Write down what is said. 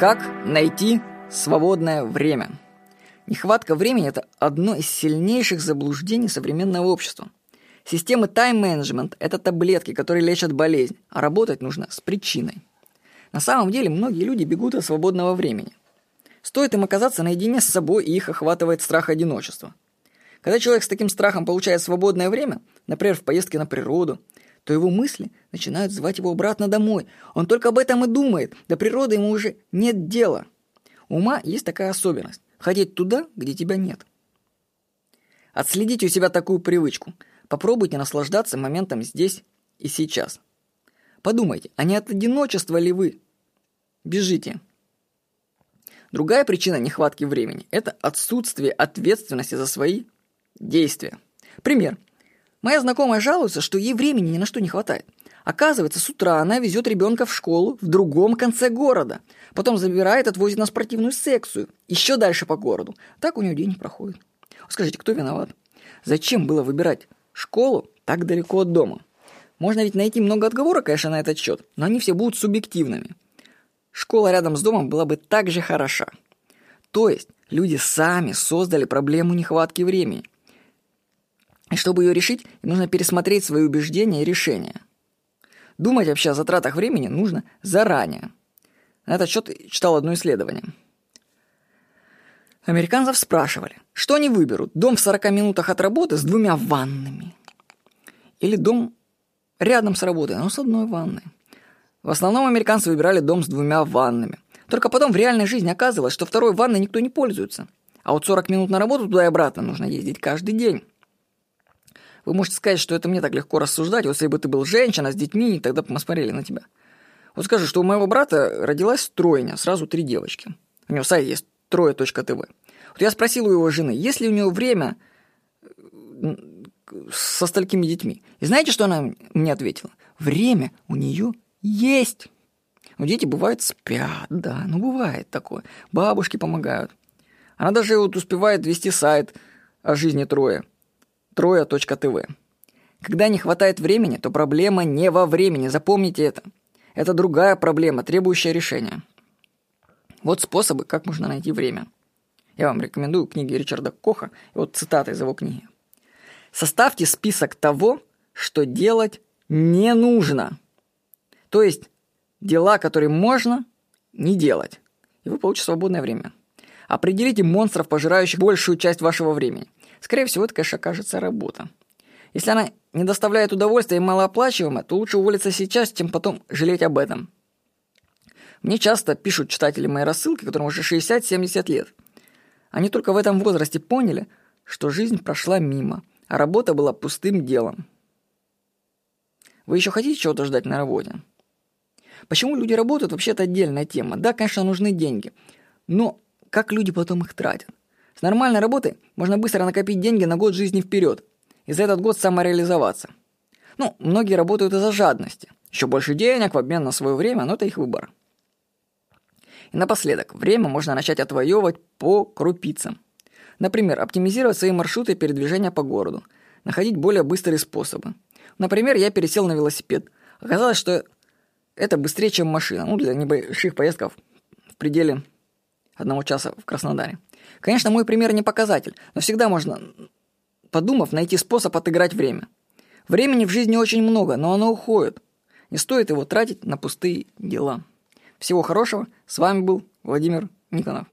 Как найти свободное время? Нехватка времени – это одно из сильнейших заблуждений современного общества. Системы тайм-менеджмент – это таблетки, которые лечат болезнь, а работать нужно с причиной. На самом деле многие люди бегут от свободного времени. Стоит им оказаться наедине с собой, и их охватывает страх одиночества. Когда человек с таким страхом получает свободное время, например, в поездке на природу, то его мысли начинают звать его обратно домой. Он только об этом и думает. До природы ему уже нет дела. Ума есть такая особенность – ходить туда, где тебя нет. Отследите у себя такую привычку. Попробуйте наслаждаться моментом здесь и сейчас. Подумайте, а не от одиночества ли вы бежите? Другая причина нехватки времени – это отсутствие ответственности за свои действия. Пример – Моя знакомая жалуется, что ей времени ни на что не хватает. Оказывается, с утра она везет ребенка в школу в другом конце города. Потом забирает, отвозит на спортивную секцию. Еще дальше по городу. Так у нее день проходит. Скажите, кто виноват? Зачем было выбирать школу так далеко от дома? Можно ведь найти много отговорок, конечно, на этот счет, но они все будут субъективными. Школа рядом с домом была бы так же хороша. То есть люди сами создали проблему нехватки времени. И чтобы ее решить, нужно пересмотреть свои убеждения и решения. Думать вообще о затратах времени нужно заранее. На этот счет читал одно исследование. Американцев спрашивали, что они выберут, дом в 40 минутах от работы с двумя ваннами или дом рядом с работой, но с одной ванной. В основном американцы выбирали дом с двумя ваннами. Только потом в реальной жизни оказывалось, что второй ванной никто не пользуется. А вот 40 минут на работу туда и обратно нужно ездить каждый день. Вы можете сказать, что это мне так легко рассуждать. Вот если бы ты был женщина с детьми, тогда бы мы смотрели на тебя. Вот скажу, что у моего брата родилась тройня, сразу три девочки. У него сайт есть трое.тв. Вот я спросил у его жены, есть ли у него время со столькими детьми. И знаете, что она мне ответила? Время у нее есть. Ну, дети бывают спят, да, ну бывает такое. Бабушки помогают. Она даже вот успевает вести сайт о жизни Троя трое.тв. Когда не хватает времени, то проблема не во времени, запомните это. Это другая проблема, требующая решения. Вот способы, как можно найти время. Я вам рекомендую книги Ричарда Коха и вот цитата из его книги. Составьте список того, что делать не нужно. То есть дела, которые можно не делать. И вы получите свободное время. Определите монстров, пожирающих большую часть вашего времени – Скорее всего, это, конечно, окажется работа. Если она не доставляет удовольствия и малооплачиваема, то лучше уволиться сейчас, чем потом жалеть об этом. Мне часто пишут читатели моей рассылки, которым уже 60-70 лет. Они только в этом возрасте поняли, что жизнь прошла мимо, а работа была пустым делом. Вы еще хотите чего-то ждать на работе? Почему люди работают, вообще-то отдельная тема. Да, конечно, нужны деньги. Но как люди потом их тратят? С нормальной работой можно быстро накопить деньги на год жизни вперед и за этот год самореализоваться. Ну, многие работают из-за жадности. Еще больше денег в обмен на свое время, но это их выбор. И напоследок, время можно начать отвоевывать по крупицам. Например, оптимизировать свои маршруты передвижения по городу, находить более быстрые способы. Например, я пересел на велосипед. Оказалось, что это быстрее, чем машина. Ну, для небольших поездков в пределе одного часа в Краснодаре. Конечно, мой пример не показатель, но всегда можно, подумав, найти способ отыграть время. Времени в жизни очень много, но оно уходит. Не стоит его тратить на пустые дела. Всего хорошего. С вами был Владимир Никонов.